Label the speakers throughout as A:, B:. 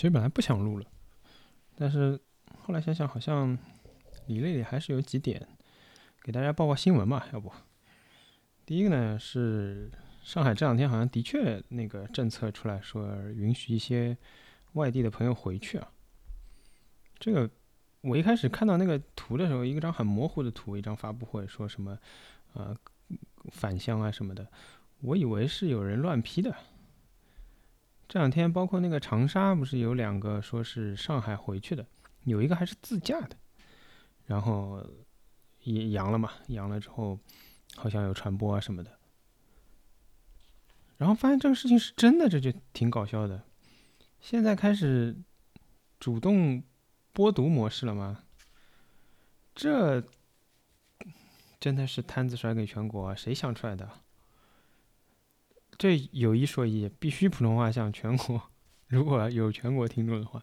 A: 其实本来不想录了，但是后来想想，好像理类里还是有几点给大家报报新闻吧，要不？第一个呢是上海这两天好像的确那个政策出来说允许一些外地的朋友回去啊。这个我一开始看到那个图的时候，一个张很模糊的图，一张发布会说什么呃返乡啊什么的，我以为是有人乱批的。这两天，包括那个长沙，不是有两个说是上海回去的，有一个还是自驾的，然后也阳了嘛，阳了之后好像有传播啊什么的，然后发现这个事情是真的，这就挺搞笑的。现在开始主动播读模式了吗？这真的是摊子甩给全国，谁想出来的？这有一说一，必须普通话向全国，如果有全国听众的话，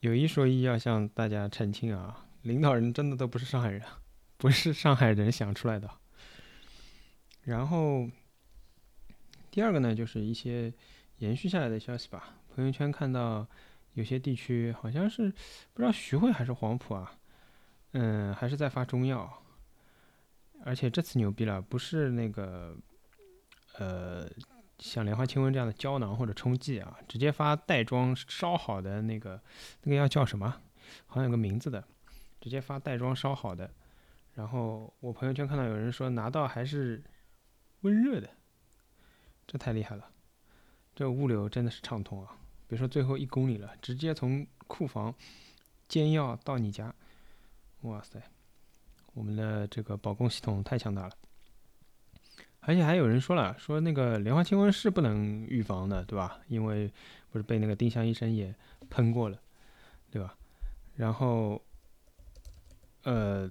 A: 有一说一，要向大家澄清啊，领导人真的都不是上海人，不是上海人想出来的。然后第二个呢，就是一些延续下来的消息吧。朋友圈看到有些地区好像是不知道徐汇还是黄埔啊，嗯，还是在发中药，而且这次牛逼了，不是那个。呃，像莲花清瘟这样的胶囊或者冲剂啊，直接发袋装烧好的那个，那个要叫什么？好像有个名字的，直接发袋装烧好的。然后我朋友圈看到有人说拿到还是温热的，这太厉害了，这物流真的是畅通啊！别说最后一公里了，直接从库房煎药到你家，哇塞，我们的这个保供系统太强大了。而且还有人说了，说那个莲花清瘟是不能预防的，对吧？因为不是被那个丁香医生也喷过了，对吧？然后，呃，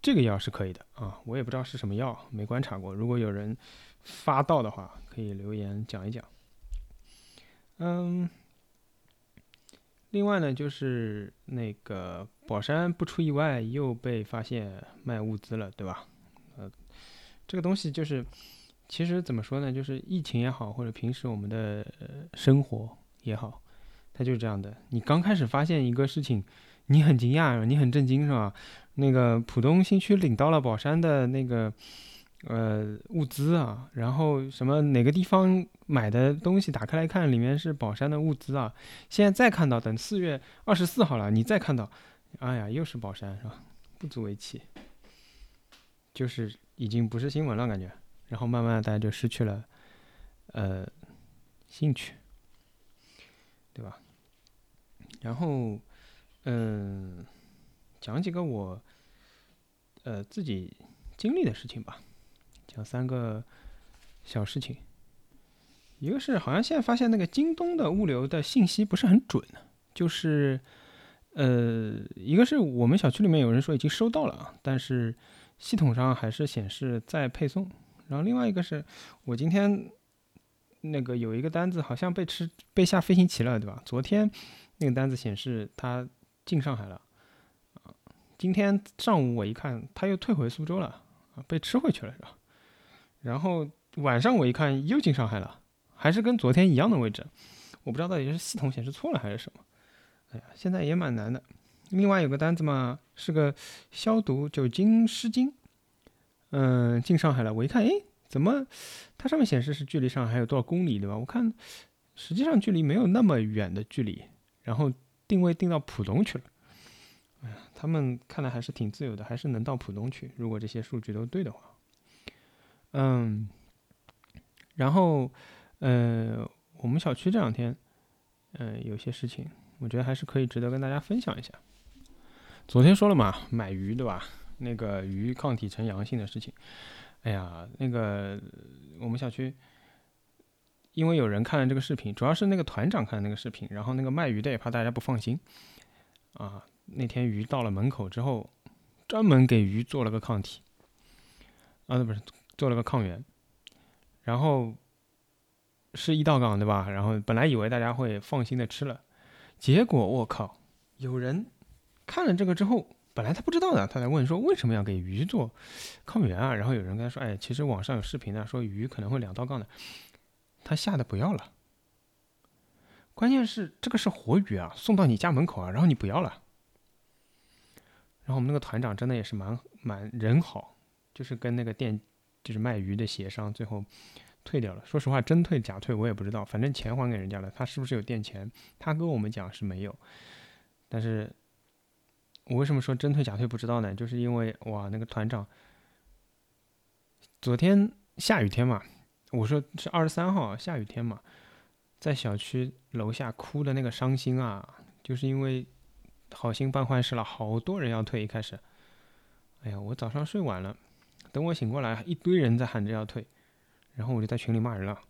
A: 这个药是可以的啊，我也不知道是什么药，没观察过。如果有人发到的话，可以留言讲一讲。嗯，另外呢，就是那个宝山不出意外又被发现卖物资了，对吧？这个东西就是，其实怎么说呢？就是疫情也好，或者平时我们的生活也好，它就是这样的。你刚开始发现一个事情，你很惊讶，你很震惊，是吧？那个浦东新区领到了宝山的那个呃物资啊，然后什么哪个地方买的东西打开来看，里面是宝山的物资啊。现在再看到，等四月二十四号了，你再看到，哎呀，又是宝山，是吧？不足为奇，就是。已经不是新闻了，感觉，然后慢慢大家就失去了，呃，兴趣，对吧？然后，嗯，讲几个我，呃，自己经历的事情吧，讲三个小事情。一个是好像现在发现那个京东的物流的信息不是很准，就是，呃，一个是我们小区里面有人说已经收到了啊，但是。系统上还是显示在配送，然后另外一个是我今天那个有一个单子好像被吃被下飞行棋了，对吧？昨天那个单子显示它进上海了，啊，今天上午我一看它又退回苏州了，啊，被吃回去了是吧？然后晚上我一看又进上海了，还是跟昨天一样的位置，我不知道到底是系统显示错了还是什么，哎呀，现在也蛮难的。另外有个单子嘛，是个消毒酒精湿巾，嗯，进上海了。我一看，哎，怎么它上面显示是距离上海还有多少公里，对吧？我看实际上距离没有那么远的距离，然后定位定到浦东去了。哎呀，他们看来还是挺自由的，还是能到浦东去。如果这些数据都对的话，嗯，然后呃，我们小区这两天，嗯，有些事情，我觉得还是可以值得跟大家分享一下。昨天说了嘛，买鱼对吧？那个鱼抗体呈阳性的事情，哎呀，那个我们小区，因为有人看了这个视频，主要是那个团长看了那个视频，然后那个卖鱼的也怕大家不放心，啊，那天鱼到了门口之后，专门给鱼做了个抗体，啊，不是做了个抗原，然后是一道杠对吧？然后本来以为大家会放心的吃了，结果我靠，有人。看了这个之后，本来他不知道的，他来问说为什么要给鱼做抗原啊？然后有人跟他说，哎，其实网上有视频呢，说鱼可能会两道杠的，他吓得不要了。关键是这个是活鱼啊，送到你家门口啊，然后你不要了。然后我们那个团长真的也是蛮蛮人好，就是跟那个店就是卖鱼的协商，最后退掉了。说实话，真退假退我也不知道，反正钱还给人家了。他是不是有垫钱？他跟我们讲是没有。但是我为什么说真退假退不知道呢？就是因为哇，那个团长昨天下雨天嘛，我说是二十三号下雨天嘛。在小区楼下哭的那个伤心啊，就是因为好心办坏事了，好多人要退。一开始，哎呀，我早上睡晚了，等我醒过来，一堆人在喊着要退，然后我就在群里骂人了。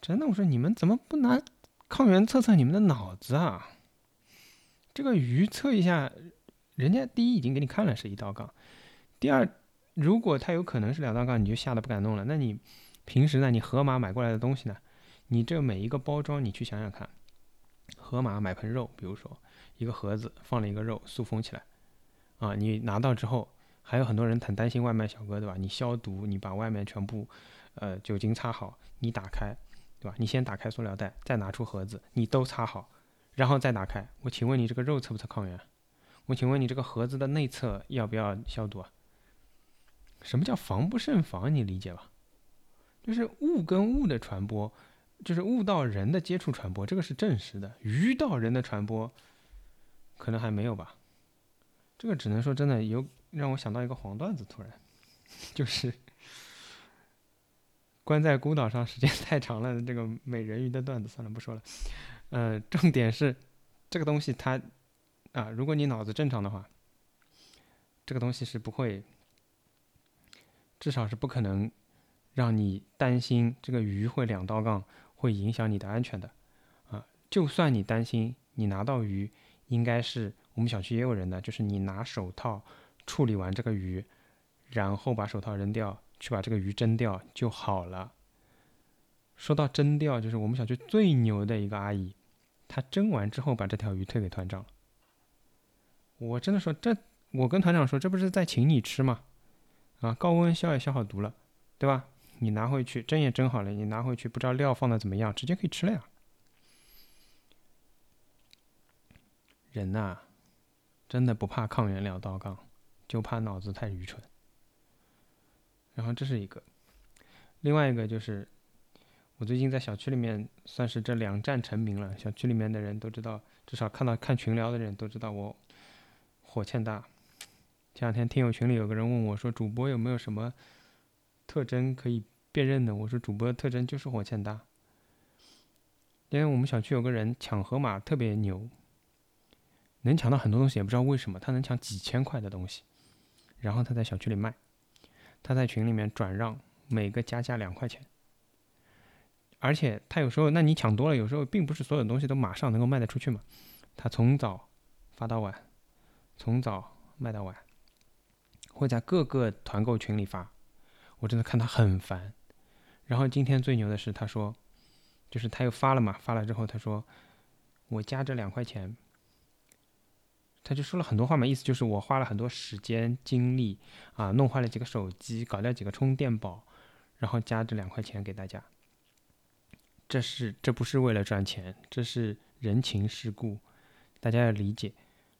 A: 真的，我说你们怎么不拿抗原测测你们的脑子啊？这个鱼测一下，人家第一已经给你看了是一道杠，第二，如果它有可能是两道杠，你就吓得不敢弄了。那你平时呢？你盒马买过来的东西呢？你这每一个包装，你去想想看，盒马买盆肉，比如说一个盒子放了一个肉，塑封起来，啊，你拿到之后，还有很多人很担心外卖小哥，对吧？你消毒，你把外面全部，呃，酒精擦好，你打开，对吧？你先打开塑料袋，再拿出盒子，你都擦好，然后再打开。我请问你这个肉测不测抗原？我请问你这个盒子的内侧要不要消毒啊？什么叫防不胜防？你理解吧？就是物跟物的传播。就是物到人的接触传播，这个是证实的。鱼到人的传播，可能还没有吧。这个只能说真的有让我想到一个黄段子，突然，就是关在孤岛上时间太长了，这个美人鱼的段子，算了不说了。呃，重点是这个东西它啊，如果你脑子正常的话，这个东西是不会，至少是不可能让你担心这个鱼会两道杠。会影响你的安全的，啊，就算你担心，你拿到鱼，应该是我们小区也有人的，就是你拿手套处理完这个鱼，然后把手套扔掉，去把这个鱼蒸掉就好了。说到蒸掉，就是我们小区最牛的一个阿姨，他蒸完之后把这条鱼退给团长了。我真的说这，我跟团长说，这不是在请你吃吗？啊，高温消也消好毒了，对吧？你拿回去蒸也蒸好了，你拿回去不知道料放的怎么样，直接可以吃了呀。人呐，真的不怕抗原两道杠，就怕脑子太愚蠢。然后这是一个，另外一个就是，我最近在小区里面算是这两战成名了，小区里面的人都知道，至少看到看群聊的人都知道我火欠大。前两天听友群里有个人问我说，主播有没有什么？特征可以辨认的，我说主播的特征就是火欠大。因为我们小区有个人抢河马特别牛，能抢到很多东西，也不知道为什么他能抢几千块的东西，然后他在小区里卖，他在群里面转让，每个加价两块钱。而且他有时候，那你抢多了，有时候并不是所有东西都马上能够卖得出去嘛。他从早发到晚，从早卖到晚，会在各个团购群里发。我真的看他很烦，然后今天最牛的是，他说，就是他又发了嘛，发了之后他说，我加这两块钱，他就说了很多话嘛，意思就是我花了很多时间精力啊，弄坏了几个手机，搞掉几个充电宝，然后加这两块钱给大家，这是这不是为了赚钱，这是人情世故，大家要理解。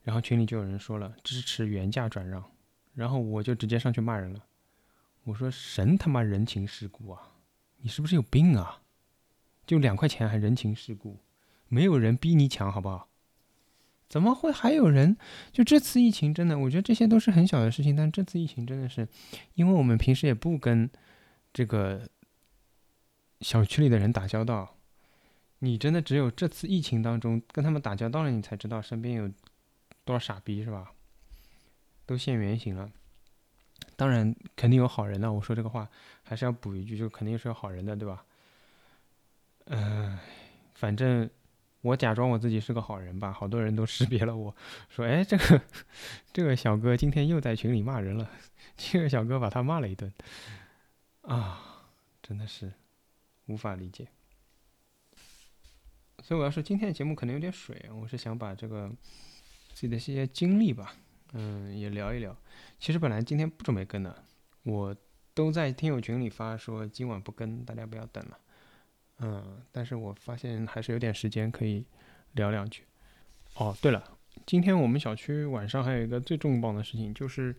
A: 然后群里就有人说了支持原价转让，然后我就直接上去骂人了。我说神他妈人情世故啊！你是不是有病啊？就两块钱还人情世故，没有人逼你抢好不好？怎么会还有人？就这次疫情真的，我觉得这些都是很小的事情，但这次疫情真的是，因为我们平时也不跟这个小区里的人打交道，你真的只有这次疫情当中跟他们打交道了，你才知道身边有多少傻逼是吧？都现原形了。当然，肯定有好人的。我说这个话还是要补一句，就肯定是有好人的，对吧？嗯，反正我假装我自己是个好人吧，好多人都识别了我，说：“哎，这个这个小哥今天又在群里骂人了。”这个小哥把他骂了一顿，啊，真的是无法理解。所以我要说，今天的节目可能有点水，我是想把这个自己的一些经历吧。嗯，也聊一聊。其实本来今天不准备更的，我都在听友群里发说今晚不更，大家不要等了。嗯，但是我发现还是有点时间可以聊两句。哦，对了，今天我们小区晚上还有一个最重磅的事情，就是，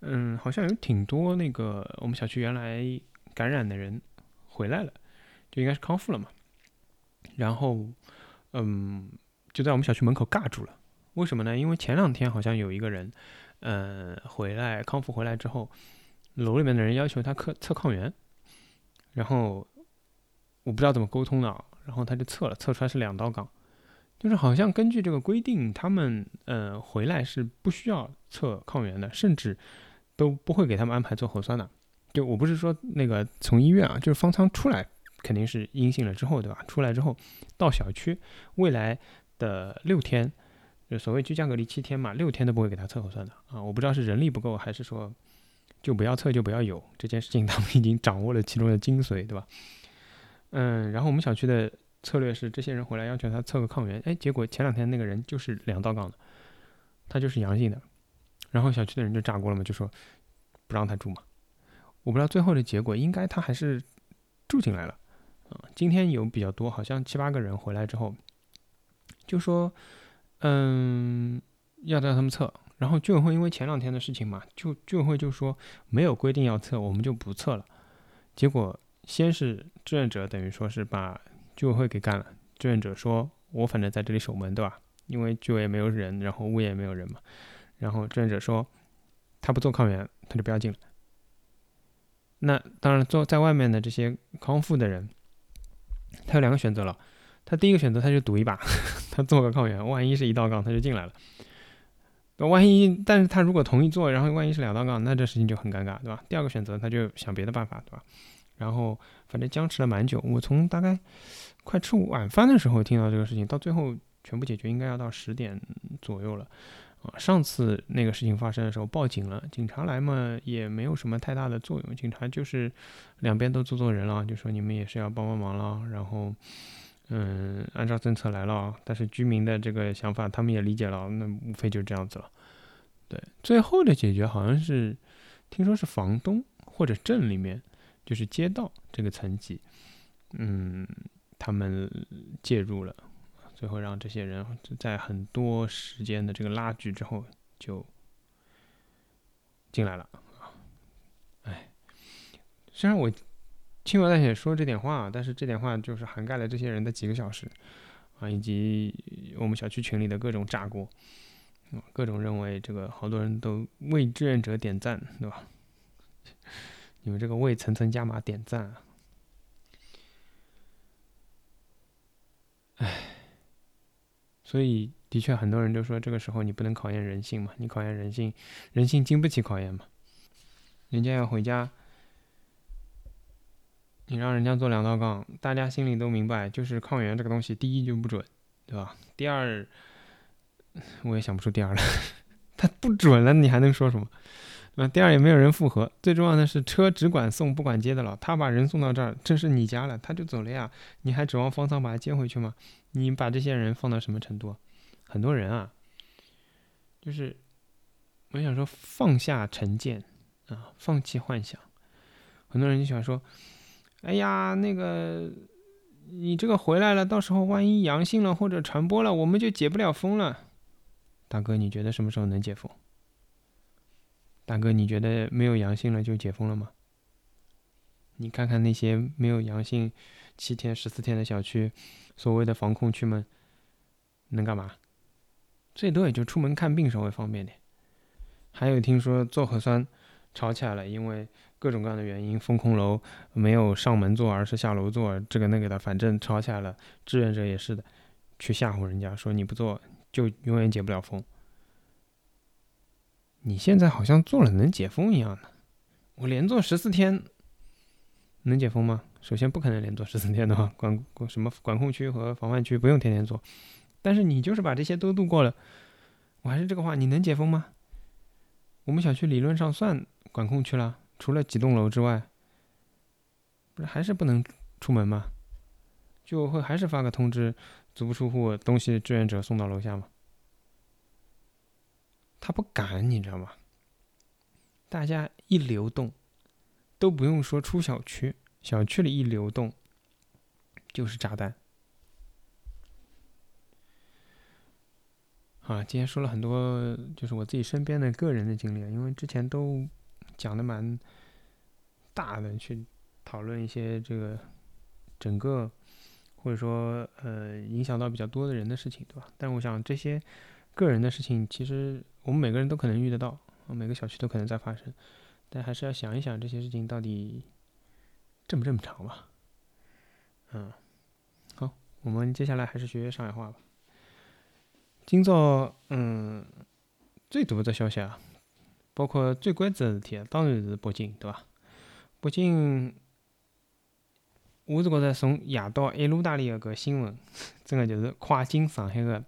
A: 嗯，好像有挺多那个我们小区原来感染的人回来了，就应该是康复了嘛。然后，嗯，就在我们小区门口尬住了。为什么呢？因为前两天好像有一个人，嗯，回来康复回来之后，楼里面的人要求他测测抗原，然后。我不知道怎么沟通的，然后他就测了，测出来是两道杠，就是好像根据这个规定，他们呃回来是不需要测抗原的，甚至都不会给他们安排做核酸的。就我不是说那个从医院啊，就是方舱出来肯定是阴性了之后，对吧？出来之后到小区未来的六天，就所谓居家隔离七天嘛，六天都不会给他测核酸的啊。我不知道是人力不够，还是说就不要测就不要有这件事情，他们已经掌握了其中的精髓，对吧？嗯，然后我们小区的策略是，这些人回来要求他测个抗原，哎，结果前两天那个人就是两道杠的，他就是阳性的，然后小区的人就炸锅了嘛，就说不让他住嘛。我不知道最后的结果，应该他还是住进来了今天有比较多，好像七八个人回来之后，就说嗯要让他们测，然后居委会因为前两天的事情嘛，就居委会就说没有规定要测，我们就不测了，结果。先是志愿者等于说是把居委会给干了。志愿者说：“我反正在这里守门，对吧？因为居委没有人，然后物业也没有人嘛。然后志愿者说，他不做抗原，他就不要进来。那当然，做在外面的这些康复的人，他有两个选择了。他第一个选择，他就赌一把，他做个抗原，万一是一道杠，他就进来了。那万一，但是他如果同意做，然后万一是两道杠，那这事情就很尴尬，对吧？第二个选择，他就想别的办法，对吧？”然后反正僵持了蛮久，我从大概快吃晚饭的时候听到这个事情，到最后全部解决应该要到十点左右了。啊，上次那个事情发生的时候报警了，警察来嘛也没有什么太大的作用，警察就是两边都做做人了，就说你们也是要帮帮忙了，然后嗯按照政策来了，但是居民的这个想法他们也理解了，那无非就这样子了。对，最后的解决好像是听说是房东或者镇里面。就是街道这个层级，嗯，他们介入了，最后让这些人在很多时间的这个拉锯之后就进来了啊哎，虽然我轻描淡写说这点话，但是这点话就是涵盖了这些人的几个小时啊，以及我们小区群里的各种炸锅，各种认为这个好多人都为志愿者点赞，对吧？你们这个为层层加码点赞啊！哎，所以的确很多人都说，这个时候你不能考验人性嘛？你考验人性，人性经不起考验嘛？人家要回家，你让人家做两道杠，大家心里都明白，就是抗原这个东西，第一就不准，对吧？第二，我也想不出第二了，它不准了，你还能说什么？那第二也没有人复合，最重要的是车只管送不管接的了。他把人送到这儿，这是你家了，他就走了呀。你还指望方舱把他接回去吗？你把这些人放到什么程度？很多人啊，就是我想说放下成见啊，放弃幻想。很多人就喜欢说：“哎呀，那个你这个回来了，到时候万一阳性了或者传播了，我们就解不了封了。”大哥，你觉得什么时候能解封？大哥，你觉得没有阳性了就解封了吗？你看看那些没有阳性七天、十四天的小区，所谓的防控区们，能干嘛？最多也就出门看病稍微方便点。还有听说做核酸吵起来了，因为各种各样的原因，封控楼没有上门做，而是下楼做，这个那个的，反正吵起来了。志愿者也是的，去吓唬人家说你不做就永远解不了封。你现在好像做了能解封一样的，我连做十四天，能解封吗？首先不可能连做十四天的话，管什么管控区和防范区不用天天做，但是你就是把这些都度过了，我还是这个话，你能解封吗？我们小区理论上算管控区了，除了几栋楼之外，不是还是不能出门吗？居委会还是发个通知，足不出户，东西志愿者送到楼下吗？他不敢，你知道吗？大家一流动，都不用说出小区，小区里一流动，就是炸弹。啊，今天说了很多，就是我自己身边的个人的经历，因为之前都讲的蛮大的，去讨论一些这个整个或者说呃影响到比较多的人的事情，对吧？但我想这些个人的事情，其实我们每个人都可能遇得到，每个小区都可能在发生，但还是要想一想这些事情到底正不正常吧。嗯，好，我们接下来还是学学上海话吧。今朝，嗯，最大的消息啊，包括最关注的事体，当然是北京，对吧？北京，我是觉着从夜到一路大里个搿新闻，真个就是跨境上海个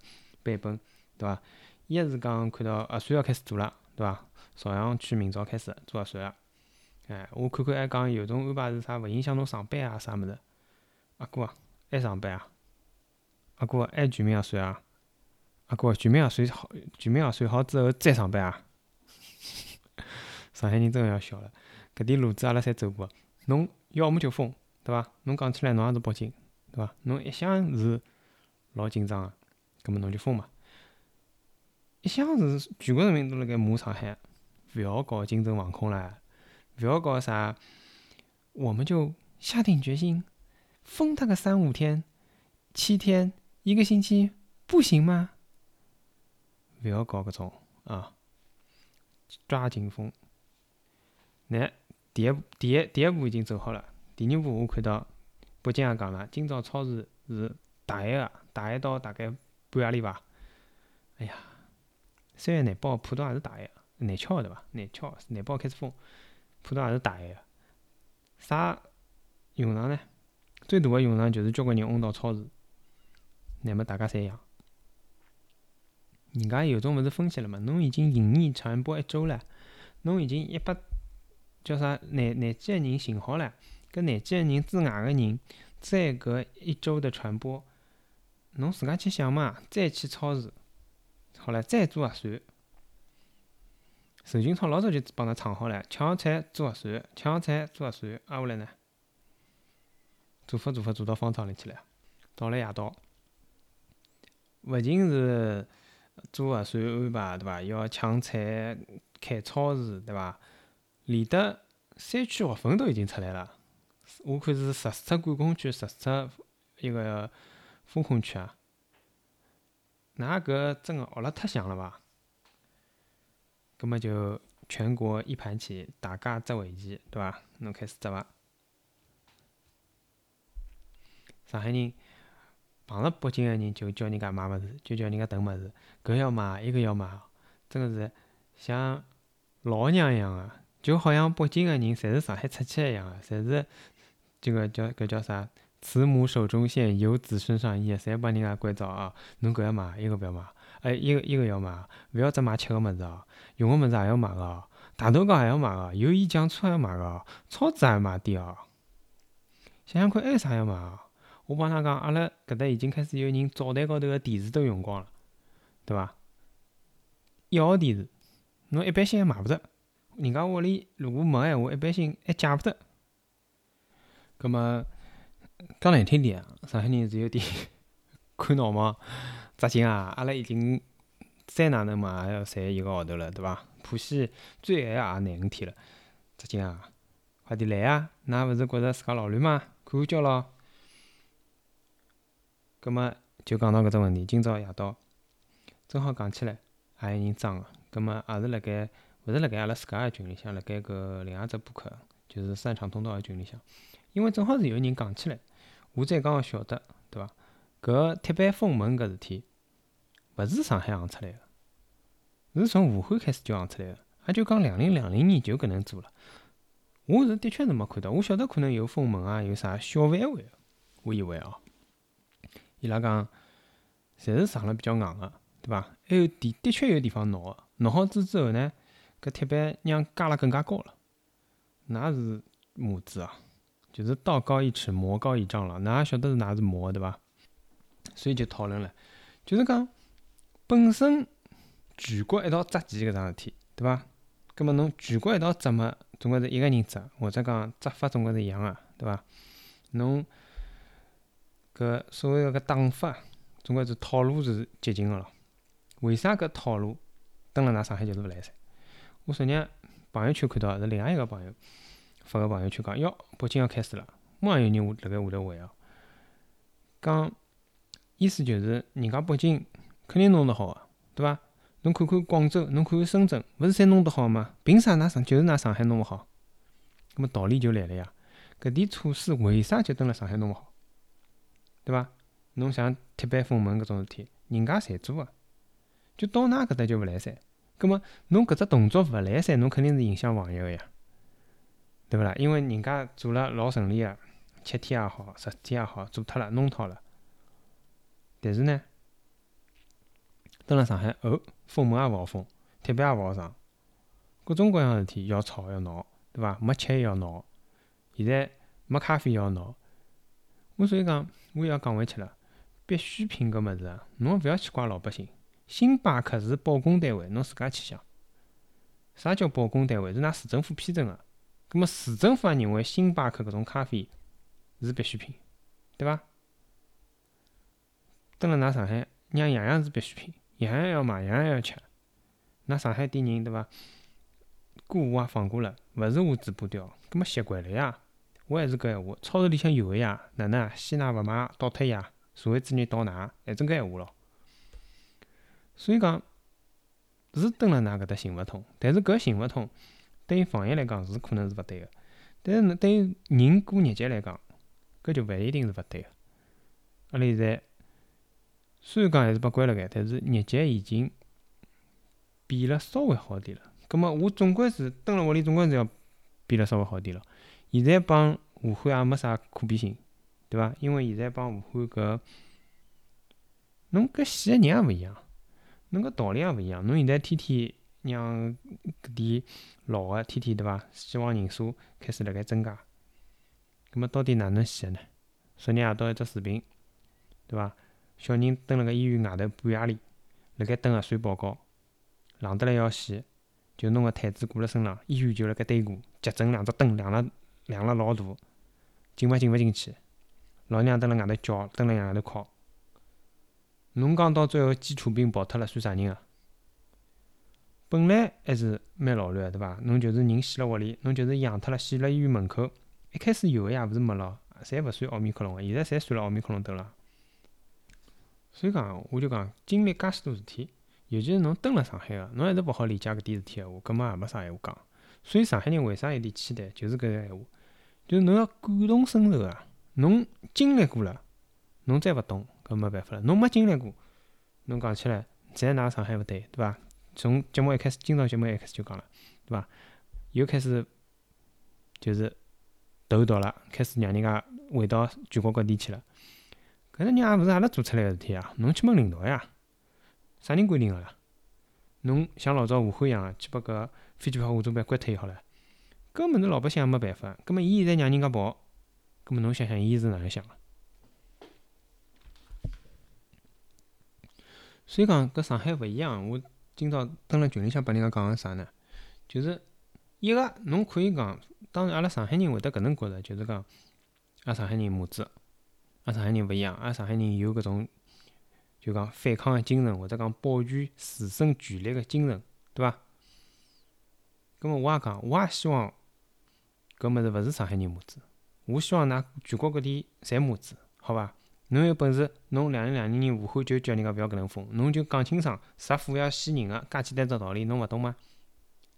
A: 版本，对伐？一是讲看到核酸要开始做了，对伐？朝阳区明朝开始做核酸了，哎，我看看还讲有种安排是啥，勿影响侬上班啊啥物事？阿哥，还上班啊？阿哥还全民核酸啊？阿哥，全民核酸好，全民核酸好之后再上班啊？上海人真个要笑了，搿点路子阿拉侪走过。侬要么就封，对伐？侬讲起来侬也是北京，对伐？侬一向是老紧张个，搿么侬就封嘛。一向是全国人民都辣盖骂上海，勿要搞精神防控了，勿要搞啥，我们就下定决心封他个三五天、七天、一个星期，不行吗？勿要搞搿种啊！抓紧封。那第一第一第一步已经走好了。第二步我看到北京也讲了，今朝超市是大限个，大限到大概半夜里伐？哎呀，三月廿八浦东也是大限，廿七号对伐？廿七号廿八号开始封，浦东也是大限个。啥用场呢？最大个用场就是交关人拥到超市，乃末大家侪一样。人家有种勿是分析了嘛？侬已经营业传播一周了，侬已经一百叫啥廿廿几个人寻好了，搿廿几个人之外个人，再搿一周的传播，侬自家去想嘛？再去超市，好了，再做核酸，寿金超老早就帮㑚藏好了，吃好菜做核酸，吃好菜做核酸，挨下来呢，做法做法做到方舱里去了，到了夜到，勿仅是。做核酸安排对伐？要抢菜、开超市对伐？连得三区划分都已经出来了，我看是十四管控区、十四一个封控区啊。㑚搿真个学了太像了伐？葛末就全国一盘棋，大家执围棋对伐？侬开始执伐？上海人。碰着北京个人就叫人家买物事，就叫人家囤物事，搿要买，伊个要买，真个是像老娘一样个，就好像北京个人侪是上海出去一样个，侪是这个叫搿叫啥？慈母手中线，游子身上衣，侪帮人家关照啊！侬搿要买，伊个勿要买，哎，伊个伊个要买，勿要只买吃个物事哦，用个物事也要买个，大头膏也要买个，油盐酱醋也要买个，草纸也要买点哦。想想看，还有啥要买哦？我帮㑚讲，阿拉搿搭已经开始有人灶台高头个电视都用光了，对伐？一号电视，侬一般性还买勿着。人家屋里如果没闲话，一般性还借勿得。葛末讲难听点，上海人是有点看闹嘛。扎劲啊！阿拉已经再哪能嘛，也要赚一个号头了，对伐？浦西最晚也廿五天了，扎劲啊！快点来啊！㑚勿是觉着自家老乱吗？看看叫咯！葛末就讲到搿只问题，今朝夜到正好讲起来，也有人装个。葛末也是辣盖，勿是辣盖阿拉自家个群里向，辣盖搿另外只播客，就是散场通道个群里向。因为正好是有人讲起来，我才刚刚晓得，对伐？搿铁板封门搿事体，勿是上海行出来个，是从武汉开始就行出来个。也就讲两零两零年就搿能做了。我是的确是没看到，我晓得可能有封门啊，有啥小范围个，我以为哦。伊拉讲，侪是上了比较硬个，对伐？还有地的确有地方挠个，挠好子之后呢，搿铁板让加了更加高了，那是模子啊，就是道高一尺，魔高一丈了。㑚晓得是哪是魔对伐？所以就讨论了，就是讲本身全国一道扎旗搿桩事体，对伐？葛末侬全国一道扎嘛，总归是一个人扎，或者讲扎法总归是一样个，对伐？侬。搿所谓个搿打法，总归是套路是接近个咯。为啥搿套路蹲辣㑚上海就是勿来三？我昨日朋友圈看到是另外一个朋友发个朋友圈讲，哟，北京要开始了，马上有人辣盖下头回哦，讲意思就是人家北京肯定弄得好个，对伐？侬看看广州，侬看看深圳，勿是侪弄得好吗？凭啥㑚上就是㑚上海弄勿好？搿么道理就来了呀，搿点措施为啥就蹲辣上海弄勿好？对伐？侬像铁板封门搿种事体，人家侪做个，就到㑚搿搭就勿来三。葛末侬搿只动作勿来三，侬肯定是影响防疫个呀，对勿啦？因为人家做了老顺利个，七天也好，十天也好，做脱了，弄脱了。但是呢，蹲辣上海，哦，封门也勿好封，铁板也勿好上，各种各样事体要吵要闹，对伐？没吃要闹，现在没咖啡要闹。我所以讲，我要讲回去了，必需品搿物事啊，侬勿要去怪老百姓。星巴克是保供单位，侬自家去想。啥叫保供单位？是㑚市政府批准个。葛末市政府也认为星巴克搿种咖啡是必需品，对伐？蹲辣㑚上海，让样样是必需品，样样要买，样样要吃。㑚上海点人，对伐？过户也放过了，勿是我嘴巴刁，葛末习惯了呀。我还是搿闲话，超市里向有个呀，哪能啊？鲜奶勿买，倒脱呀？社会主义倒奶，还是搿闲话咯。所以讲，是蹲辣㑚搿搭行勿通，但是搿行勿通，对于防疫来讲是可能是勿对个，但是呢对于人过日脚来讲，搿就勿一定是勿对个。阿拉现在虽然讲还是被关辣盖，但是日脚已经变了稍微好点了。葛末我总归是蹲辣屋里，总归是要变了稍微好点了。现在帮武汉也没啥可比性，对伐？因为现在帮武汉搿，侬搿死个人也勿一样。侬搿道理也勿一样，侬现在天天让搿点老个天天对伐？死亡人数开始辣盖增加，葛末到底哪能死个呢？昨日夜到一只视频，对伐？小人蹲辣盖医院外头半夜里，辣盖等核酸报告，冷得来要死，就弄个毯子裹辣身浪，医院就辣盖对过，急诊两只灯亮了亮了老大，进勿进勿进去，老娘蹲辣外头叫，蹲辣外头哭。侬讲到最后基础病跑脱了算啥人啊？本来还是蛮老卵个对伐？侬就是人死辣屋里，侬就是养脱了死辣医院门口。一开始有个呀，勿是没咯，侪勿算奥密克戎个，现在侪算了奥密克戎头了。所以讲，我就讲经历介许多事体，尤其是侬蹲辣上海个，侬还是勿好理解搿点事体个话，搿么也没啥闲话讲。所以上海人为啥有点期待，就是搿个闲话，就是侬要感同身受啊，侬经历过了，侬再勿懂。搿没办法了，侬没经历过，侬讲起来，侪拿上海勿对，对伐？从节目一开始，今朝节目一开始就讲了，对伐？又开始就是头大了，开始让人家回到全国各地去了。搿个人也勿是阿拉做出来个事体啊，侬去问领导呀，啥人规定个啦？侬像老早武汉一样，去把搿飞机炮火车班关脱伊好了。搿物事老百姓也没办法，搿么伊现在让人家跑，搿么侬想想，伊是哪能想个？所以讲，搿上海勿一样。我今朝蹲辣群里向拨人家讲个啥呢？就是一个，侬可以讲，当然阿拉上海人会得搿能觉着，就是讲，阿拉上海人母子，阿拉上海人勿一样，阿拉上海人有搿种，就讲反抗个精神，或者讲保全自身权利个精神，对伐？葛末我也讲，我也希望搿物事勿是上海人母子，我希望㑚全国各地侪母子，好伐？侬有本事，侬两零两零年武汉就叫人家勿要搿能封，侬就讲清爽，杀虎要死人个，介简单只道理，侬勿懂吗？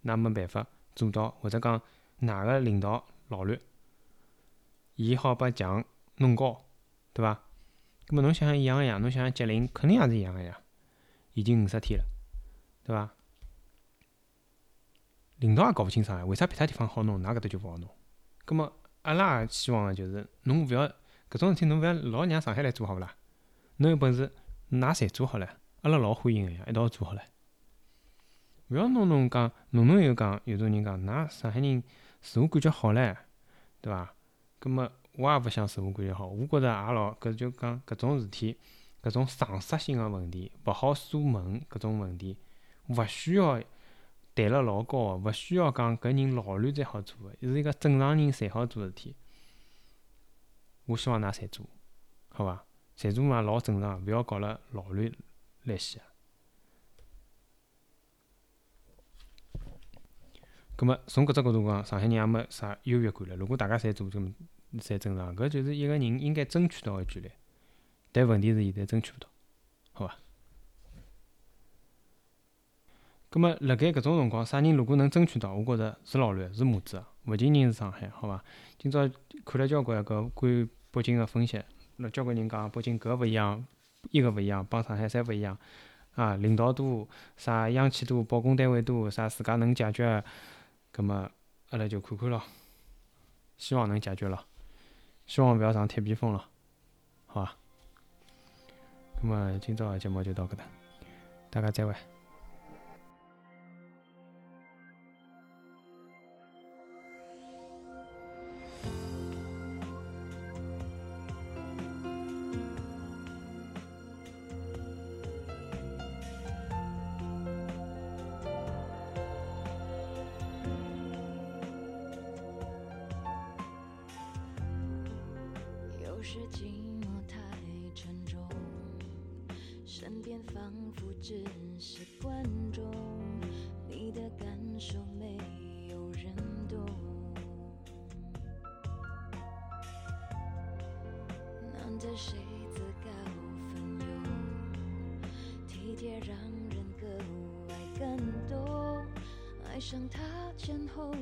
A: 那没办法做到，或者讲哪个领导老卵，伊好把墙弄高，对伐？搿么侬想想一样个呀，侬想想吉林肯定也是一样个呀，已经五十天了，对伐？领导也搞勿清爽呀，为啥别他地方好弄，㑚搿搭就勿好弄？搿么阿拉也希望个就是侬勿要。搿种事体侬勿要老让上海来做好勿啦？侬有本事，㑚侪做好唻，阿拉老欢迎个呀，一道做好唻。勿要弄弄讲，弄弄又讲，有种人讲，㑚上海人自我感觉好唻，对伐？葛末我也勿想自我感觉好，我觉着也老搿就讲搿种事体，搿种常识性个问题，勿好锁门搿种问题，勿需要谈了老高个，勿需要讲搿人老卵才好做个，是一个正常人侪好做事体。我希望㑚侪做，好伐？
B: 侪做嘛老正常，勿要搞了老乱来西。葛末从搿只角度讲，上海人也没啥优越感了。如果大家侪做，么侪正常，搿就是一个人应该争取到个权利。但问题是现在争取勿到，好伐？葛末辣盖搿种辰光，啥人如果能争取到，我觉着是老卵，是母子，勿仅仅是上海，好伐？今朝看了交关搿关北京个分析，那交关人讲北京搿勿一样，伊个勿一样，帮上海侪勿一样啊！领导多，啥央企多，保工单位多，啥自家能解决。葛末阿拉就看看咯，希望能解决咯，希望勿要上铁皮风咯，好伐？葛末今朝个节目就到搿搭，大家再会。是寂寞太沉重，身边仿佛只是观众，你的感受没有人懂。难得谁自告奋勇，体贴让人格外感动，爱上他前后